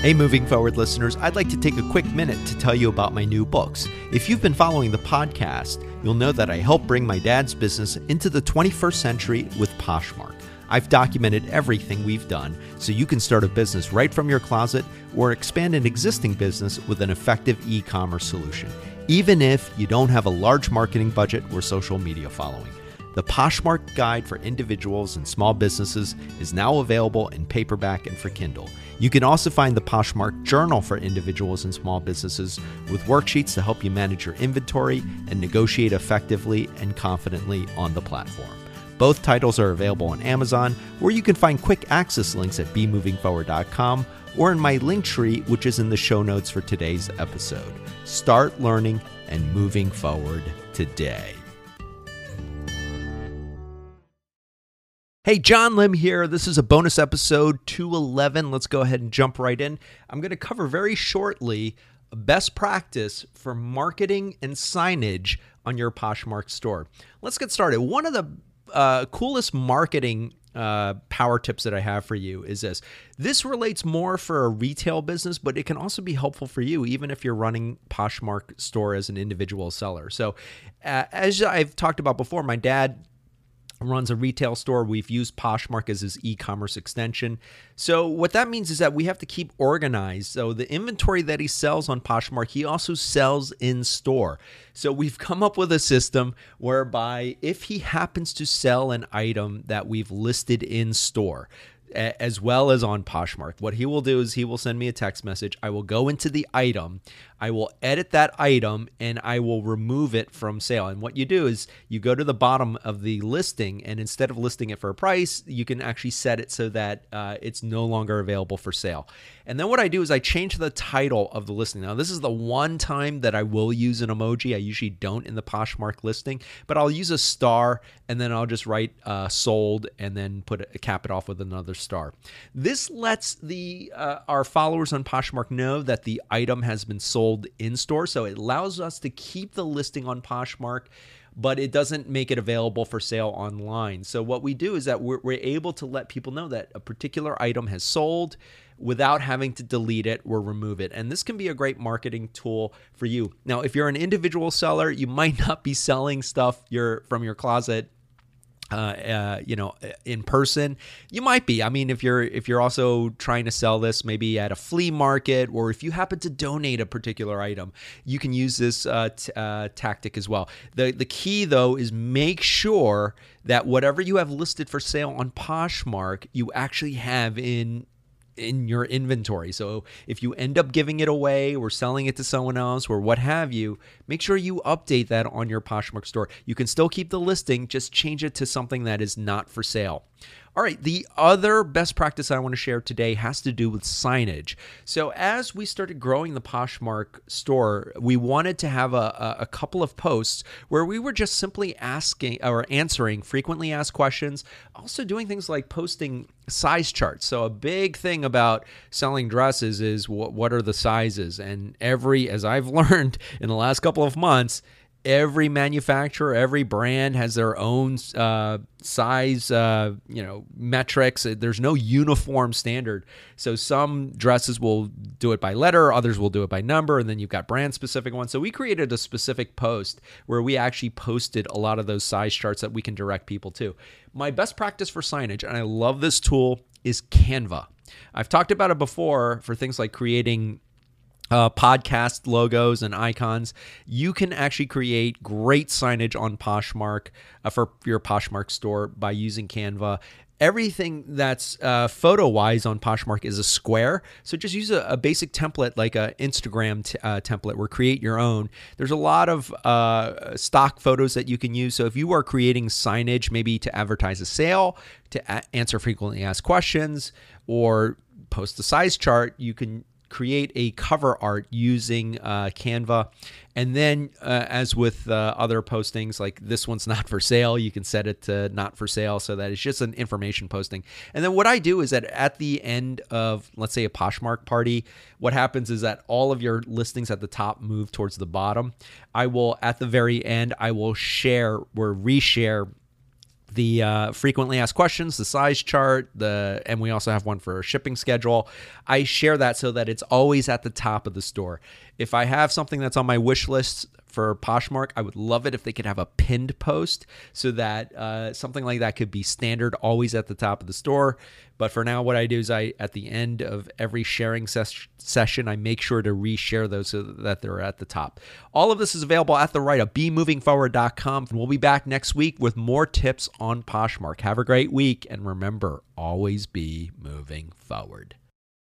Hey, moving forward listeners, I'd like to take a quick minute to tell you about my new books. If you've been following the podcast, you'll know that I helped bring my dad's business into the 21st century with Poshmark. I've documented everything we've done so you can start a business right from your closet or expand an existing business with an effective e commerce solution, even if you don't have a large marketing budget or social media following. The Poshmark Guide for Individuals and Small Businesses is now available in paperback and for Kindle. You can also find the Poshmark Journal for Individuals and Small Businesses with worksheets to help you manage your inventory and negotiate effectively and confidently on the platform. Both titles are available on Amazon, where you can find quick access links at bemovingforward.com or in my link tree, which is in the show notes for today's episode. Start learning and moving forward today. Hey, John Lim here. This is a bonus episode 211. Let's go ahead and jump right in. I'm going to cover very shortly best practice for marketing and signage on your Poshmark store. Let's get started. One of the uh, coolest marketing uh, power tips that I have for you is this. This relates more for a retail business, but it can also be helpful for you, even if you're running Poshmark store as an individual seller. So, uh, as I've talked about before, my dad runs a retail store. We've used Poshmark as his e-commerce extension. So what that means is that we have to keep organized. So the inventory that he sells on Poshmark, he also sells in store. So we've come up with a system whereby if he happens to sell an item that we've listed in store, as well as on Poshmark. What he will do is he will send me a text message. I will go into the item. I will edit that item and I will remove it from sale. And what you do is you go to the bottom of the listing and instead of listing it for a price, you can actually set it so that uh, it's no longer available for sale. And then what I do is I change the title of the listing. Now, this is the one time that I will use an emoji. I usually don't in the Poshmark listing, but I'll use a star and then I'll just write uh, sold and then put a, cap it off with another star. This lets the uh, our followers on Poshmark know that the item has been sold sold in store. So it allows us to keep the listing on Poshmark, but it doesn't make it available for sale online. So what we do is that we're, we're able to let people know that a particular item has sold without having to delete it or remove it. And this can be a great marketing tool for you. Now, if you're an individual seller, you might not be selling stuff from your closet uh, uh, you know, in person, you might be. I mean, if you're if you're also trying to sell this maybe at a flea market, or if you happen to donate a particular item, you can use this uh, t- uh, tactic as well. the The key though is make sure that whatever you have listed for sale on Poshmark, you actually have in in your inventory. So if you end up giving it away or selling it to someone else or what have you, make sure you update that on your Poshmark store. You can still keep the listing, just change it to something that is not for sale. All right, the other best practice I want to share today has to do with signage. So, as we started growing the Poshmark store, we wanted to have a, a couple of posts where we were just simply asking or answering frequently asked questions, also doing things like posting size charts. So, a big thing about selling dresses is what, what are the sizes? And every, as I've learned in the last couple of months, every manufacturer, every brand has their own uh, size, uh, you know, metrics. There's no uniform standard. So some dresses will do it by letter, others will do it by number, and then you've got brand specific ones. So we created a specific post where we actually posted a lot of those size charts that we can direct people to. My best practice for signage, and I love this tool, is Canva. I've talked about it before for things like creating uh, podcast logos and icons, you can actually create great signage on Poshmark uh, for your Poshmark store by using Canva. Everything that's uh, photo wise on Poshmark is a square. So just use a, a basic template like an Instagram t- uh, template or create your own. There's a lot of uh, stock photos that you can use. So if you are creating signage, maybe to advertise a sale, to a- answer frequently asked questions, or post a size chart, you can create a cover art using uh, Canva. And then, uh, as with uh, other postings, like this one's not for sale, you can set it to not for sale so that it's just an information posting. And then, what I do is that at the end of, let's say, a Poshmark party, what happens is that all of your listings at the top move towards the bottom. I will, at the very end, I will share or reshare the uh, frequently asked questions, the size chart, the and we also have one for a shipping schedule. I share that so that it's always at the top of the store. If I have something that's on my wish list for Poshmark, I would love it if they could have a pinned post so that uh, something like that could be standard, always at the top of the store. But for now, what I do is I, at the end of every sharing ses- session, I make sure to reshare those so that they're at the top. All of this is available at the right of bemovingforward.com. And we'll be back next week with more tips on Poshmark. Have a great week. And remember, always be moving forward.